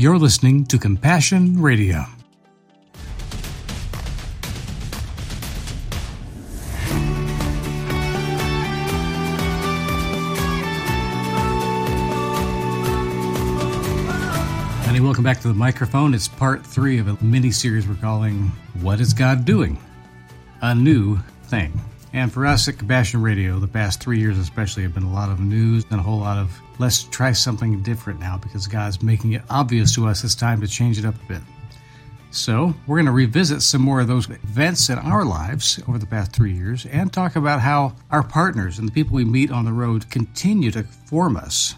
You're listening to Compassion Radio. And welcome back to the microphone. It's part three of a mini series we're calling What is God Doing? A New Thing. And for us at Compassion Radio, the past three years especially have been a lot of news and a whole lot of let's try something different now because God's making it obvious to us it's time to change it up a bit. So, we're going to revisit some more of those events in our lives over the past three years and talk about how our partners and the people we meet on the road continue to form us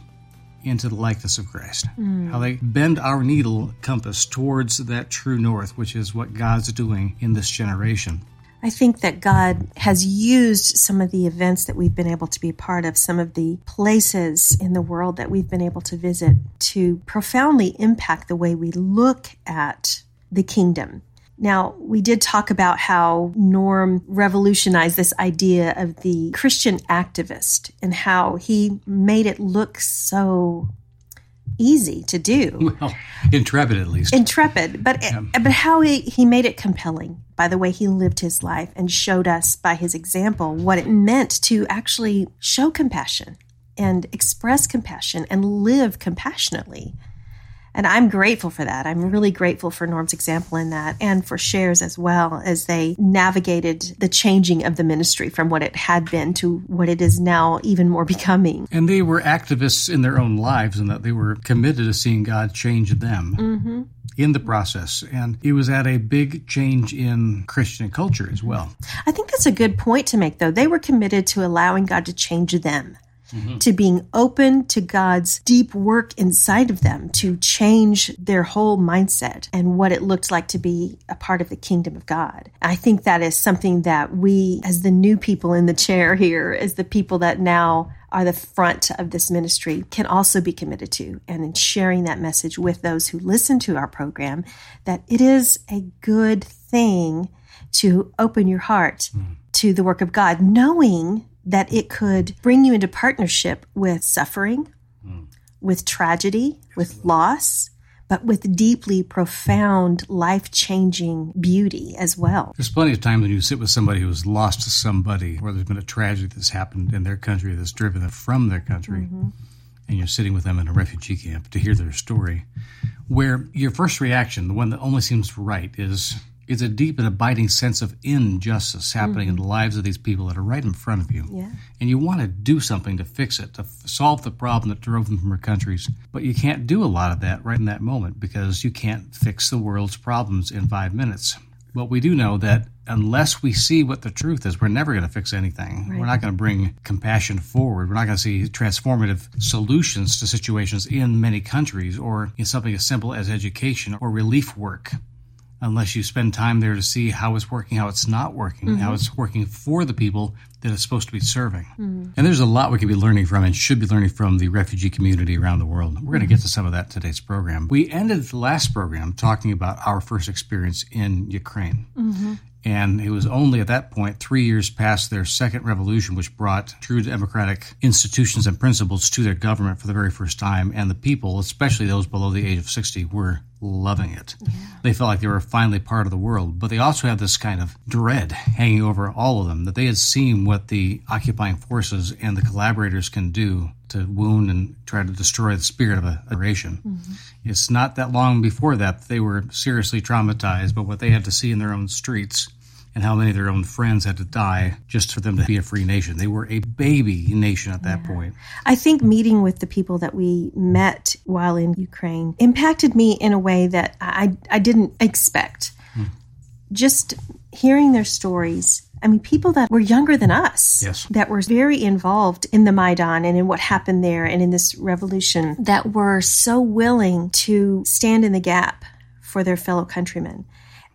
into the likeness of Christ. Mm. How they bend our needle compass towards that true north, which is what God's doing in this generation. I think that God has used some of the events that we've been able to be part of, some of the places in the world that we've been able to visit to profoundly impact the way we look at the kingdom. Now, we did talk about how Norm revolutionized this idea of the Christian activist and how he made it look so easy to do. Well, intrepid at least. Intrepid, but yeah. but how he, he made it compelling by the way he lived his life and showed us by his example what it meant to actually show compassion and express compassion and live compassionately. And I'm grateful for that. I'm really grateful for Norm's example in that and for shares as well as they navigated the changing of the ministry from what it had been to what it is now even more becoming. And they were activists in their own lives and that they were committed to seeing God change them. Mm-hmm in the process. And it was at a big change in Christian culture as well. I think that's a good point to make, though. They were committed to allowing God to change them mm-hmm. to being open to God's deep work inside of them to change their whole mindset and what it looked like to be a part of the kingdom of God. I think that is something that we, as the new people in the chair here, as the people that now are the front of this ministry can also be committed to and in sharing that message with those who listen to our program that it is a good thing to open your heart mm. to the work of God, knowing that it could bring you into partnership with suffering, mm. with tragedy, with loss, but with deeply profound, life changing beauty as well. There's plenty of times when you sit with somebody who's lost somebody, or there's been a tragedy that's happened in their country that's driven them from their country, mm-hmm. and you're sitting with them in a refugee camp to hear their story, where your first reaction, the one that only seems right, is it's a deep and abiding sense of injustice happening mm-hmm. in the lives of these people that are right in front of you. Yeah. And you want to do something to fix it, to f- solve the problem that drove them from their countries. But you can't do a lot of that right in that moment because you can't fix the world's problems in five minutes. But we do know that unless we see what the truth is, we're never going to fix anything. Right. We're not going to bring compassion forward. We're not going to see transformative solutions to situations in many countries or in something as simple as education or relief work unless you spend time there to see how it's working, how it's not working, mm-hmm. how it's working for the people that it's supposed to be serving. Mm-hmm. And there's a lot we could be learning from and should be learning from the refugee community around the world. We're going to get to some of that today's program. We ended the last program talking about our first experience in Ukraine. And it was only at that point, three years past their second revolution, which brought true democratic institutions and principles to their government for the very first time. And the people, especially those below the age of 60, were loving it. Yeah. They felt like they were finally part of the world. But they also had this kind of dread hanging over all of them that they had seen what the occupying forces and the collaborators can do to wound and try to destroy the spirit of a, nation. Mm-hmm. It's not that long before that they were seriously traumatized, but what they had to see in their own streets and how many of their own friends had to die just for them to be a free nation. They were a baby nation at that yeah. point. I think meeting with the people that we met while in Ukraine impacted me in a way that I, I didn't expect. Hmm. Just hearing their stories I mean, people that were younger than us, yes. that were very involved in the Maidan and in what happened there and in this revolution, that were so willing to stand in the gap for their fellow countrymen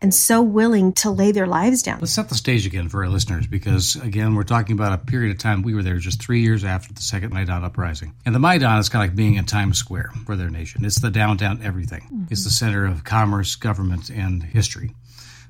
and so willing to lay their lives down. Let's set the stage again for our listeners because, again, we're talking about a period of time. We were there just three years after the second Maidan uprising. And the Maidan is kind of like being in Times Square for their nation. It's the downtown everything, mm-hmm. it's the center of commerce, government, and history.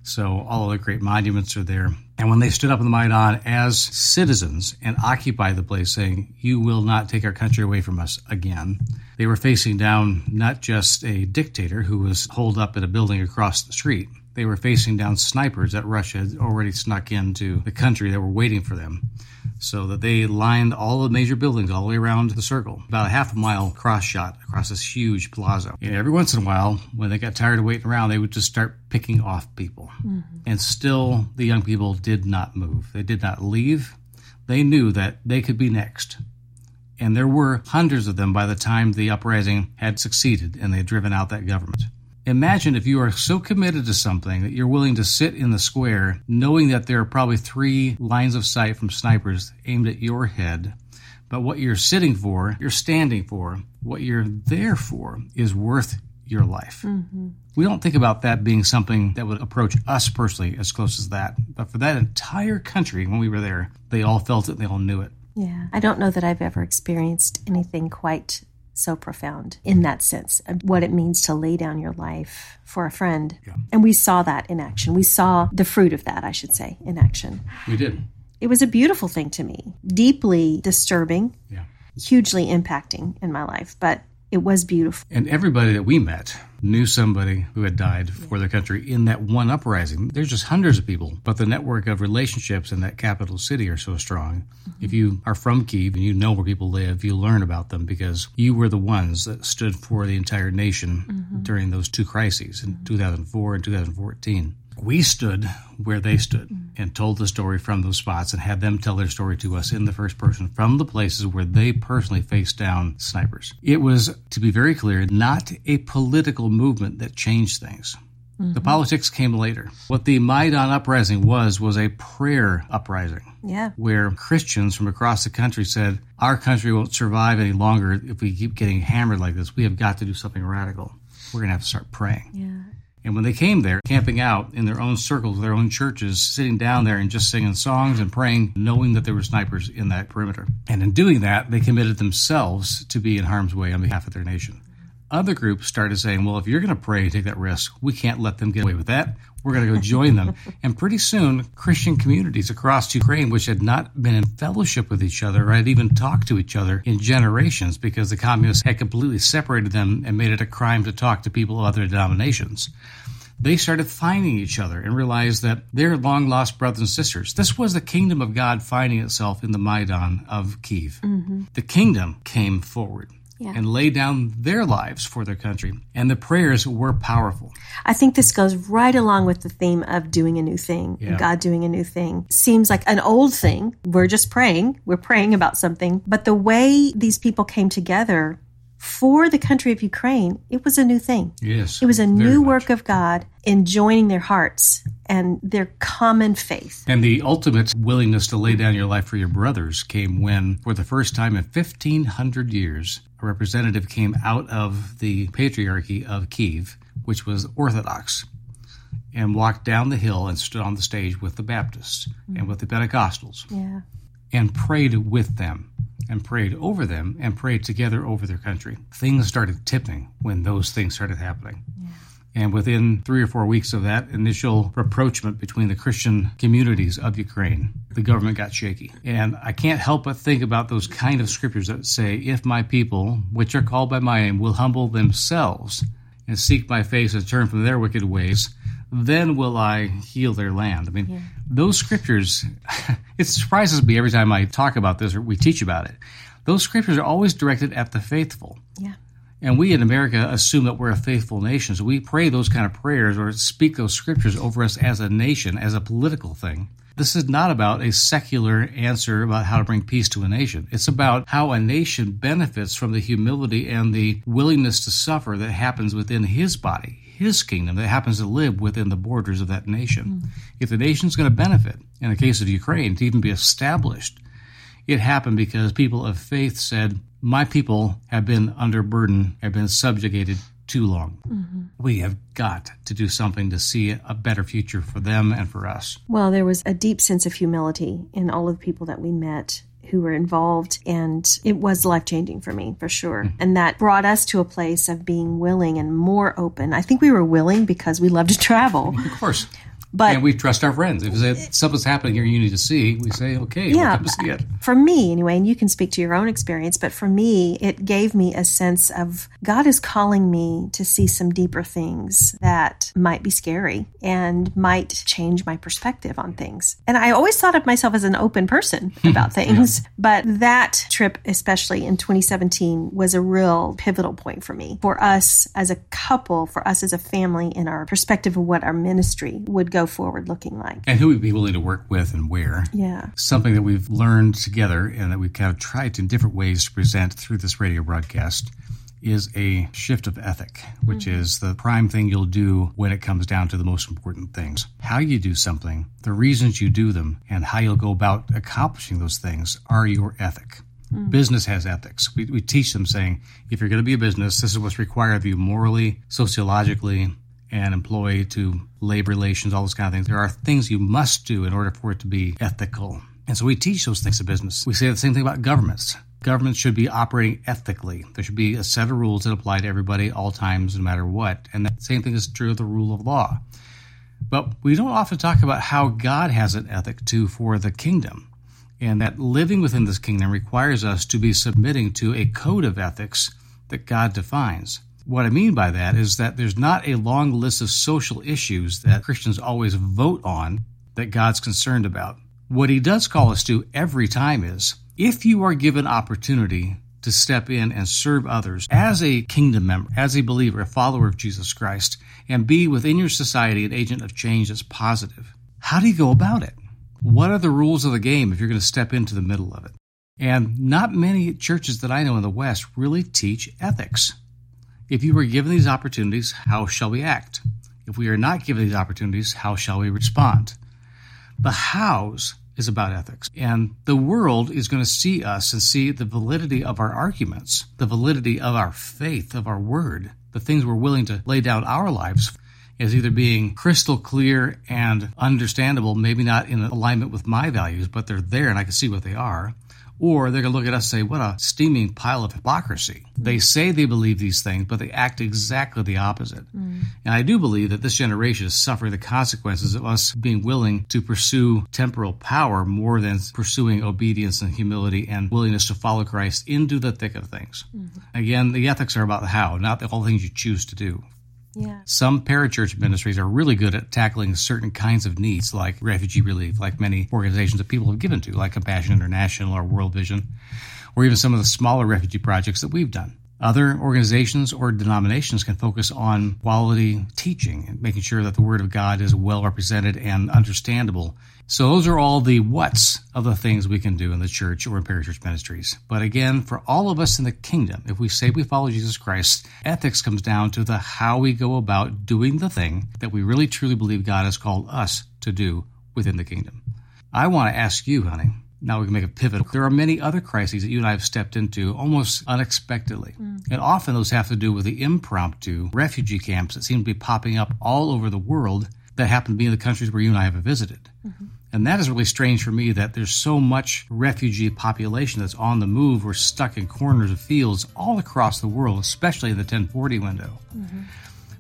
So all of the great monuments are there. And when they stood up in the Maidan as citizens and occupied the place, saying, You will not take our country away from us again, they were facing down not just a dictator who was holed up in a building across the street. They were facing down snipers that Russia had already snuck into the country that were waiting for them so that they lined all the major buildings all the way around the circle, about a half a mile cross shot across this huge plaza. And every once in a while, when they got tired of waiting around, they would just start picking off people. Mm-hmm. And still, the young people did not move. They did not leave. They knew that they could be next. And there were hundreds of them by the time the uprising had succeeded and they had driven out that government. Imagine if you are so committed to something that you're willing to sit in the square knowing that there are probably three lines of sight from snipers aimed at your head. But what you're sitting for, you're standing for, what you're there for is worth your life. Mm-hmm. We don't think about that being something that would approach us personally as close as that. But for that entire country, when we were there, they all felt it, they all knew it. Yeah. I don't know that I've ever experienced anything quite so profound in that sense of what it means to lay down your life for a friend. Yeah. And we saw that in action. We saw the fruit of that, I should say, in action. We did. It was a beautiful thing to me, deeply disturbing, yeah. hugely impacting in my life, but it was beautiful. And everybody that we met knew somebody who had died for their country in that one uprising. There's just hundreds of people, but the network of relationships in that capital city are so strong. Mm-hmm. If you are from Kiev and you know where people live, you learn about them because you were the ones that stood for the entire nation mm-hmm. during those two crises in 2004 and 2014 we stood where they stood and told the story from those spots and had them tell their story to us in the first person from the places where they personally faced down snipers. It was, to be very clear, not a political movement that changed things. Mm-hmm. The politics came later. What the Maidan uprising was, was a prayer uprising. Yeah. Where Christians from across the country said, Our country won't survive any longer if we keep getting hammered like this. We have got to do something radical. We're going to have to start praying. Yeah. And when they came there, camping out in their own circles, their own churches, sitting down there and just singing songs and praying, knowing that there were snipers in that perimeter. And in doing that, they committed themselves to be in harm's way on behalf of their nation. Other groups started saying, well, if you're going to pray and take that risk, we can't let them get away with that. We're going to go join them. and pretty soon, Christian communities across Ukraine, which had not been in fellowship with each other or had even talked to each other in generations because the communists had completely separated them and made it a crime to talk to people of other denominations, they started finding each other and realized that they're long lost brothers and sisters. This was the kingdom of God finding itself in the Maidan of Kiev. Mm-hmm. The kingdom came forward yeah. and lay down their lives for their country. And the prayers were powerful. I think this goes right along with the theme of doing a new thing, yeah. God doing a new thing. Seems like an old thing. We're just praying, we're praying about something. But the way these people came together for the country of Ukraine, it was a new thing. Yes. It was a new much. work of God in joining their hearts and their common faith. And the ultimate willingness to lay down your life for your brothers came when, for the first time in 1500 years, a representative came out of the Patriarchy of Kiev, which was Orthodox, and walked down the hill and stood on the stage with the Baptists mm-hmm. and with the Pentecostals. Yeah. And prayed with them and prayed over them and prayed together over their country. Things started tipping when those things started happening. Yeah. And within three or four weeks of that initial rapprochement between the Christian communities of Ukraine, the government got shaky. And I can't help but think about those kind of scriptures that say, If my people, which are called by my name, will humble themselves and seek my face and turn from their wicked ways, then will I heal their land. I mean, yeah. those scriptures, it surprises me every time I talk about this or we teach about it. Those scriptures are always directed at the faithful. Yeah. And we in America assume that we're a faithful nation. So we pray those kind of prayers or speak those scriptures over us as a nation, as a political thing. This is not about a secular answer about how to bring peace to a nation. It's about how a nation benefits from the humility and the willingness to suffer that happens within his body, his kingdom that happens to live within the borders of that nation. Mm. If the nation's going to benefit, in the case of Ukraine, to even be established, it happened because people of faith said, My people have been under burden, have been subjugated too long. Mm-hmm. We have got to do something to see a better future for them and for us. Well, there was a deep sense of humility in all of the people that we met who were involved. And it was life changing for me, for sure. Mm-hmm. And that brought us to a place of being willing and more open. I think we were willing because we love to travel. Of course. But and we trust our friends. If it- something's happening here you need to see, we say, okay, Yeah. we'll come to see it. for me anyway, and you can speak to your own experience, but for me, it gave me a sense of God is calling me to see some deeper things that might be scary and might change my perspective on things. And I always thought of myself as an open person about things, but that trip, especially in 2017, was a real pivotal point for me. For us as a couple, for us as a family, in our perspective of what our ministry would go forward looking like. And who we'd be willing to work with and where. Yeah. Something that we've learned together and that we've kind of tried in different ways to present through this radio broadcast is a shift of ethic, which mm-hmm. is the prime thing you'll do when it comes down to the most important things. How you do something, the reasons you do them, and how you'll go about accomplishing those things are your ethic. Mm. Business has ethics. We, we teach them saying, if you're going to be a business, this is what's required of you morally, sociologically, and employee to labor relations, all those kind of things. There are things you must do in order for it to be ethical. And so we teach those things to business. We say the same thing about governments. Governments should be operating ethically. There should be a set of rules that apply to everybody, all times, no matter what. And the same thing is true of the rule of law. But we don't often talk about how God has an ethic too for the kingdom. And that living within this kingdom requires us to be submitting to a code of ethics that God defines. What I mean by that is that there's not a long list of social issues that Christians always vote on that God's concerned about. What he does call us to every time is if you are given opportunity to step in and serve others as a kingdom member, as a believer, a follower of Jesus Christ, and be within your society an agent of change that's positive, how do you go about it? What are the rules of the game if you're going to step into the middle of it? And not many churches that I know in the West really teach ethics. If you were given these opportunities, how shall we act? If we are not given these opportunities, how shall we respond? The hows is about ethics. And the world is going to see us and see the validity of our arguments, the validity of our faith, of our word, the things we're willing to lay down our lives as either being crystal clear and understandable, maybe not in alignment with my values, but they're there and I can see what they are. Or they're going to look at us and say, what a steaming pile of hypocrisy. They say they believe these things, but they act exactly the opposite. Mm. And I do believe that this generation is suffering the consequences of us being willing to pursue temporal power more than pursuing obedience and humility and willingness to follow Christ into the thick of things. Mm-hmm. Again, the ethics are about the how, not the all things you choose to do. Some parachurch ministries are really good at tackling certain kinds of needs, like refugee relief, like many organizations that people have given to, like Compassion International or World Vision, or even some of the smaller refugee projects that we've done. Other organizations or denominations can focus on quality teaching and making sure that the Word of God is well represented and understandable. So those are all the what's of the things we can do in the church or in parachurch ministries. But again, for all of us in the kingdom, if we say we follow Jesus Christ, ethics comes down to the how we go about doing the thing that we really truly believe God has called us to do within the kingdom. I want to ask you, honey, now we can make a pivot. There are many other crises that you and I have stepped into almost unexpectedly. Mm. And often those have to do with the impromptu refugee camps that seem to be popping up all over the world that happen to be in the countries where you and I have visited. Mm-hmm. And that is really strange for me that there's so much refugee population that's on the move or stuck in corners of fields all across the world, especially in the 1040 window. Mm-hmm.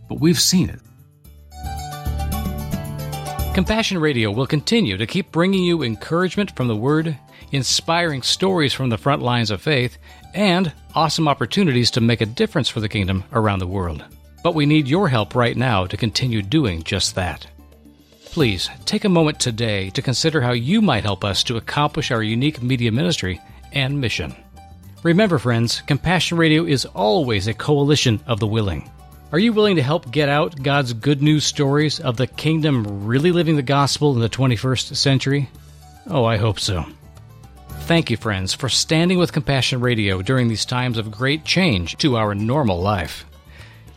But we've seen it. Compassion Radio will continue to keep bringing you encouragement from the Word, inspiring stories from the front lines of faith, and awesome opportunities to make a difference for the kingdom around the world. But we need your help right now to continue doing just that. Please take a moment today to consider how you might help us to accomplish our unique media ministry and mission. Remember, friends, Compassion Radio is always a coalition of the willing. Are you willing to help get out God's good news stories of the kingdom really living the gospel in the 21st century? Oh, I hope so. Thank you, friends, for standing with Compassion Radio during these times of great change to our normal life.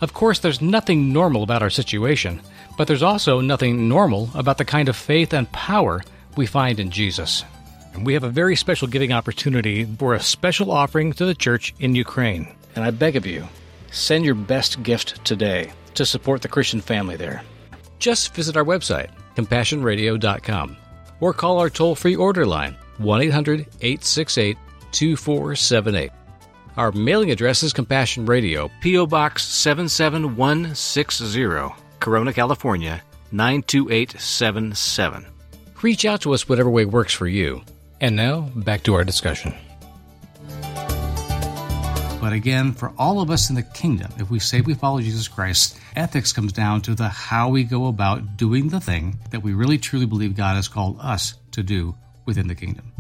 Of course, there's nothing normal about our situation, but there's also nothing normal about the kind of faith and power we find in Jesus. And we have a very special giving opportunity for a special offering to the church in Ukraine. And I beg of you, send your best gift today to support the Christian family there. Just visit our website, compassionradio.com, or call our toll free order line, 1 800 868 2478. Our mailing address is Compassion Radio, P.O. Box 77160, Corona, California 92877. Reach out to us whatever way works for you. And now, back to our discussion. But again, for all of us in the kingdom, if we say we follow Jesus Christ, ethics comes down to the how we go about doing the thing that we really truly believe God has called us to do within the kingdom.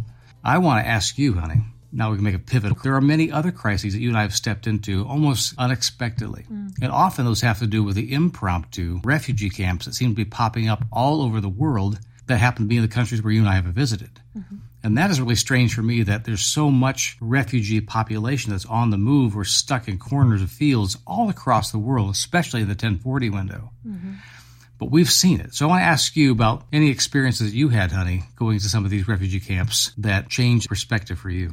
I want to ask you, honey, now we can make a pivot. There are many other crises that you and I have stepped into almost unexpectedly. Mm. And often those have to do with the impromptu refugee camps that seem to be popping up all over the world that happen to be in the countries where you and I have visited. Mm-hmm. And that is really strange for me that there's so much refugee population that's on the move or stuck in corners of fields all across the world, especially in the 1040 window. Mm-hmm. But we've seen it. So I want to ask you about any experiences that you had, honey, going to some of these refugee camps that changed perspective for you.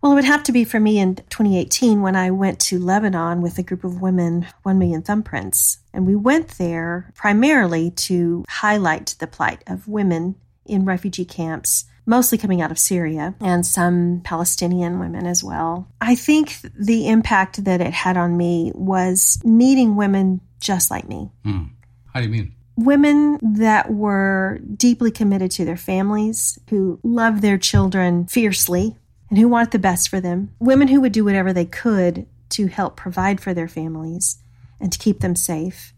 Well, it would have to be for me in 2018 when I went to Lebanon with a group of women, 1 million thumbprints. And we went there primarily to highlight the plight of women in refugee camps, mostly coming out of Syria, and some Palestinian women as well. I think the impact that it had on me was meeting women just like me. Hmm. How do you mean? Women that were deeply committed to their families, who loved their children fiercely, and who wanted the best for them. Women who would do whatever they could to help provide for their families and to keep them safe.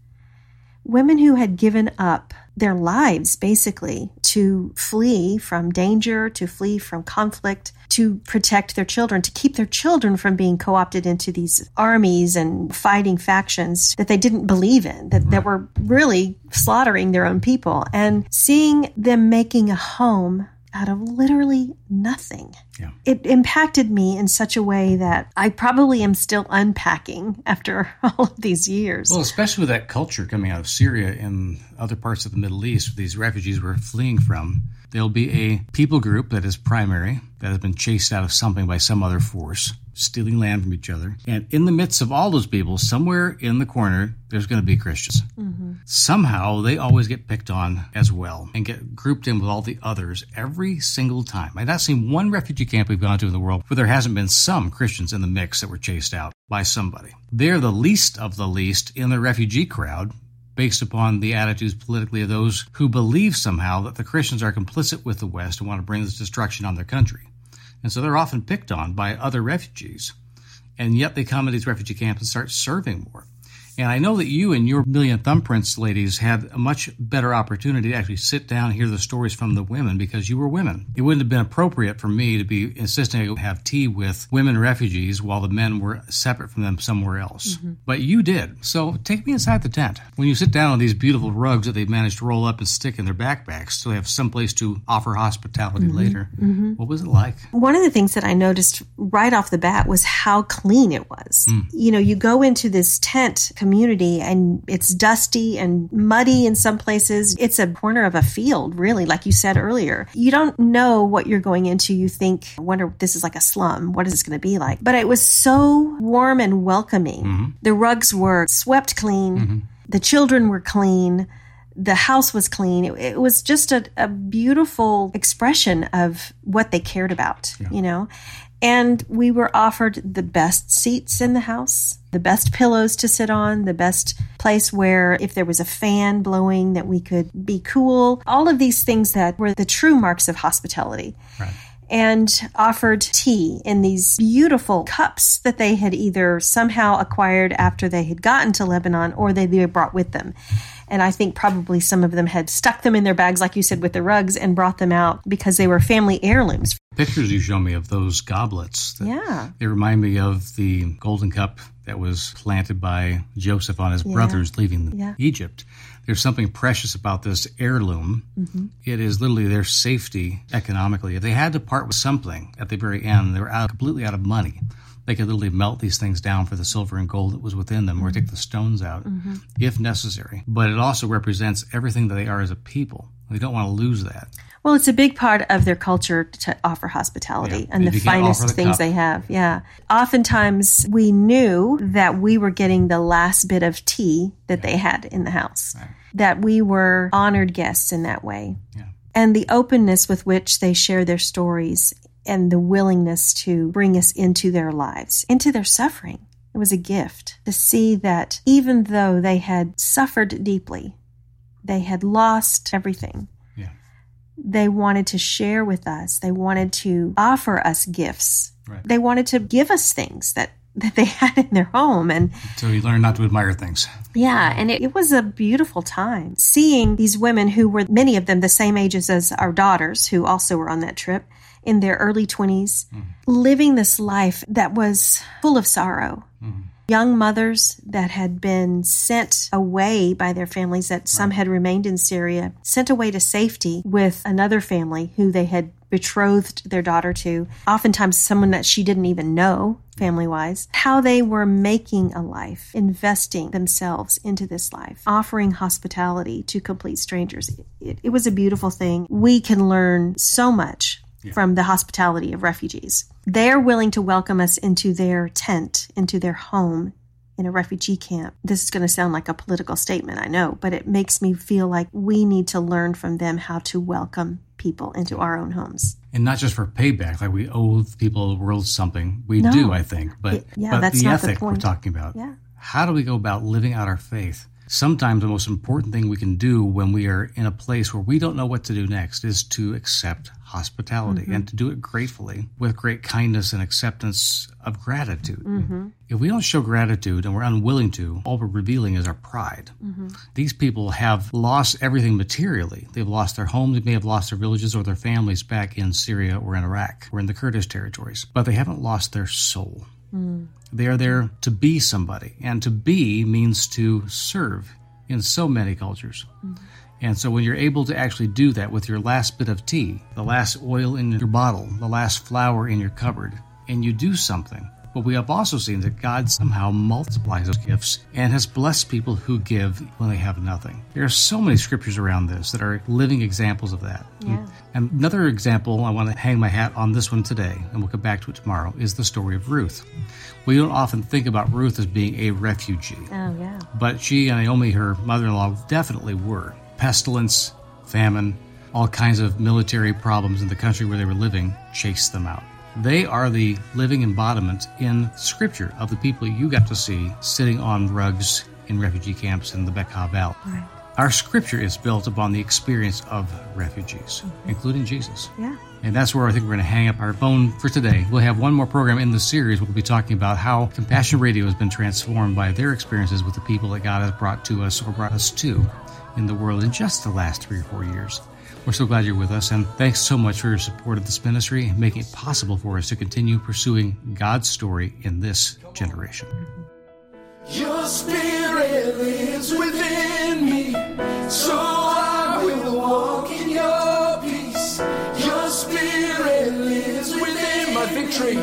Women who had given up their lives basically to flee from danger, to flee from conflict, to protect their children, to keep their children from being co opted into these armies and fighting factions that they didn't believe in, that, that were really slaughtering their own people. And seeing them making a home out of literally nothing. Yeah. It impacted me in such a way that I probably am still unpacking after all of these years. Well, especially with that culture coming out of Syria and other parts of the Middle East, these refugees were fleeing from. There'll be a people group that is primary, that has been chased out of something by some other force, stealing land from each other. And in the midst of all those people, somewhere in the corner, there's going to be Christians. Mm-hmm. Somehow they always get picked on as well and get grouped in with all the others every single time. I've not seen one refugee camp we've gone to in the world where there hasn't been some Christians in the mix that were chased out by somebody. They're the least of the least in the refugee crowd based upon the attitudes politically of those who believe somehow that the Christians are complicit with the West and want to bring this destruction on their country. And so they're often picked on by other refugees. And yet they come to these refugee camps and start serving more. And I know that you and your Million Thumbprints ladies had a much better opportunity to actually sit down and hear the stories from the women because you were women. It wouldn't have been appropriate for me to be insisting to have tea with women refugees while the men were separate from them somewhere else. Mm-hmm. But you did. So take me inside the tent. When you sit down on these beautiful rugs that they've managed to roll up and stick in their backpacks so they have some place to offer hospitality mm-hmm. later, mm-hmm. what was it like? One of the things that I noticed right off the bat was how clean it was. Mm. You know, you go into this tent community and it's dusty and muddy in some places. It's a corner of a field, really, like you said earlier. You don't know what you're going into. You think, I wonder, this is like a slum. What is this going to be like? But it was so warm and welcoming. Mm-hmm. The rugs were swept clean. Mm-hmm. The children were clean the house was clean. It, it was just a, a, beautiful expression of what they cared about, yeah. you know? And we were offered the best seats in the house, the best pillows to sit on, the best place where if there was a fan blowing that we could be cool. All of these things that were the true marks of hospitality. Right and offered tea in these beautiful cups that they had either somehow acquired after they had gotten to Lebanon or they, they brought with them. And I think probably some of them had stuck them in their bags, like you said, with the rugs and brought them out because they were family heirlooms. Pictures you show me of those goblets. yeah. They remind me of the golden cup that was planted by Joseph on his yeah. brothers leaving yeah. Egypt. There's something precious about this heirloom. Mm-hmm. It is literally their safety economically. If they had to part with something at the very end, they were out, completely out of money they could literally melt these things down for the silver and gold that was within them, mm-hmm. or take the stones out mm-hmm. if necessary. But it also represents everything that they are as a people. They don't want to lose that. Well, it's a big part of their culture to offer hospitality yeah. and the finest the things cup. they have. Yeah. Oftentimes we knew that we were getting the last bit of tea that yeah. they had in the house, right. that we were honored guests in that way. Yeah. And the openness with which they share their stories and the willingness to bring us into their lives, into their suffering. It was a gift to see that even though they had suffered deeply, They had lost everything. Yeah. They wanted to share with us. They wanted to offer us gifts. Right. They wanted to give us things that that they had in their home and So you learn not to admire things. yeah and it, it was a beautiful time seeing these women who were many of them the same ages as our daughters who also were on that trip in their early 20s mm-hmm. living this life that was full of sorrow. Mm-hmm. Young mothers that had been sent away by their families that some had remained in Syria sent away to safety with another family who they had betrothed their daughter to. Oftentimes someone that she didn't even know family wise how they were making a life investing themselves into this life offering hospitality to complete strangers. It, it was a beautiful thing. We can learn so much from the hospitality of refugees. They're willing to welcome us into their tent, into their home in a refugee camp. This is going to sound like a political statement, I know, but it makes me feel like we need to learn from them how to welcome people into our own homes. And not just for payback, like we owe the people of the world something. We No. do, I think. But, It- yeah, but that's the not the ethic we're talking about. Yeah. How do we go about living out our faith? Sometimes the most important thing we can do when we are in a place where we don't know what to do next is to accept hospitality Mm-hmm. and to do it gratefully with great kindness and acceptance of gratitude. Mm-hmm. If we don't show gratitude and we're unwilling to, all we're revealing is our pride. Mm-hmm. These people have lost everything materially. They've lost their homes, they may have lost their villages or their families back in Syria or in Iraq or in the Kurdish territories, but they haven't lost their soul. They are there to be somebody, and to be means to serve in so many cultures. And so when you're able to actually do that with your last bit of tea, the last oil in your bottle, the last flour in your cupboard, and you do something, but we have also seen that God somehow multiplies those gifts and has blessed people who give when they have nothing. There are so many scriptures around this that are living examples of that. Yeah. And another example, I want to hang my hat on this one today, and we'll come back to it tomorrow, is the story of Ruth. We don't often think about Ruth as being a refugee. Oh, yeah. But she and Naomi, her mother in law, definitely were. Pestilence, famine, all kinds of military problems in the country where they were living chased them out. They are the living embodiment in Scripture of the people you got to see sitting on rugs in refugee camps in the Bekaa Valley. Right. Our Scripture is built upon the experience of refugees, mm-hmm. including Jesus. Yeah. And that's where I think we're going to hang up our phone for today. We'll have one more program in the series. We'll be talking about how Compassion Radio has been transformed by their experiences with the people that God has brought to us or brought us to in the world in just the last three or four years. We're so glad you're with us, and thanks so much for your support of this ministry, and making it possible for us to continue pursuing God's story in this generation. Your spirit lives within me, so I will walk in your peace. Your spirit lives within my victory,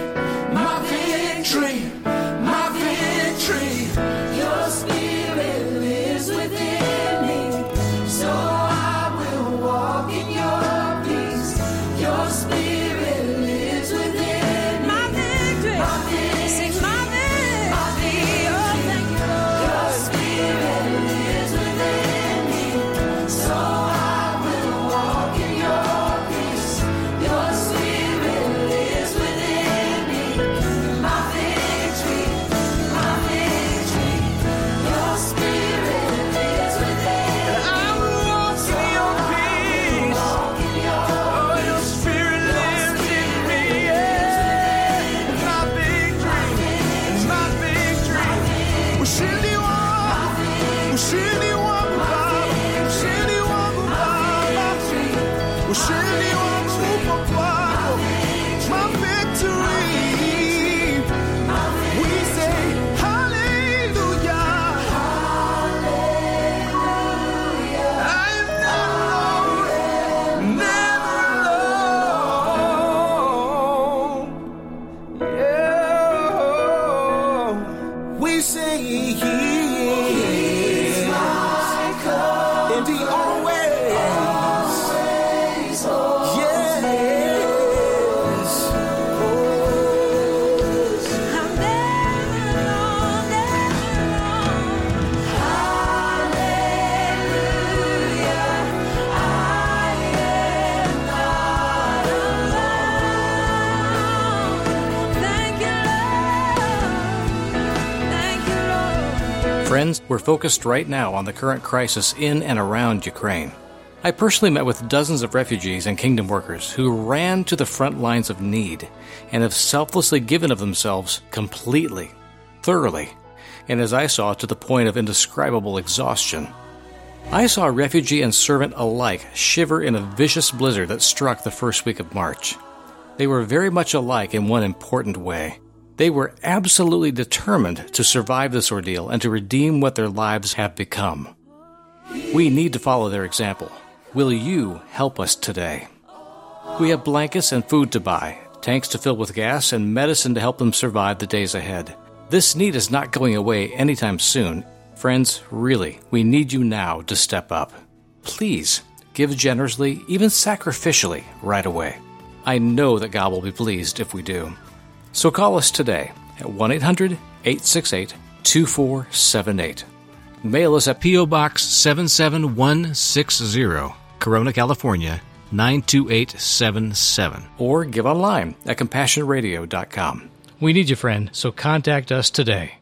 we're focused right now on the current crisis in and around Ukraine. I personally met with dozens of refugees and kingdom workers who ran to the front lines of need and have selflessly given of themselves completely, thoroughly, and as I saw, to the point of indescribable exhaustion. I saw refugee and servant alike shiver in a vicious blizzard that struck the first week of March. They were very much alike in one important way. They were absolutely determined to survive this ordeal and to redeem what their lives have become. We need to follow their example. Will you help us today? We have blankets and food to buy, tanks to fill with gas, and medicine to help them survive the days ahead. This need is not going away anytime soon. Friends, really, we need you now to step up. Please give generously, even sacrificially, right away. I know that God will be pleased if we do. So call us today at 1 800 868 2478. Mail us at P.O. Box 77160, Corona, California 92877. or give online at compassionradio.com. We need you, friend, so contact us today.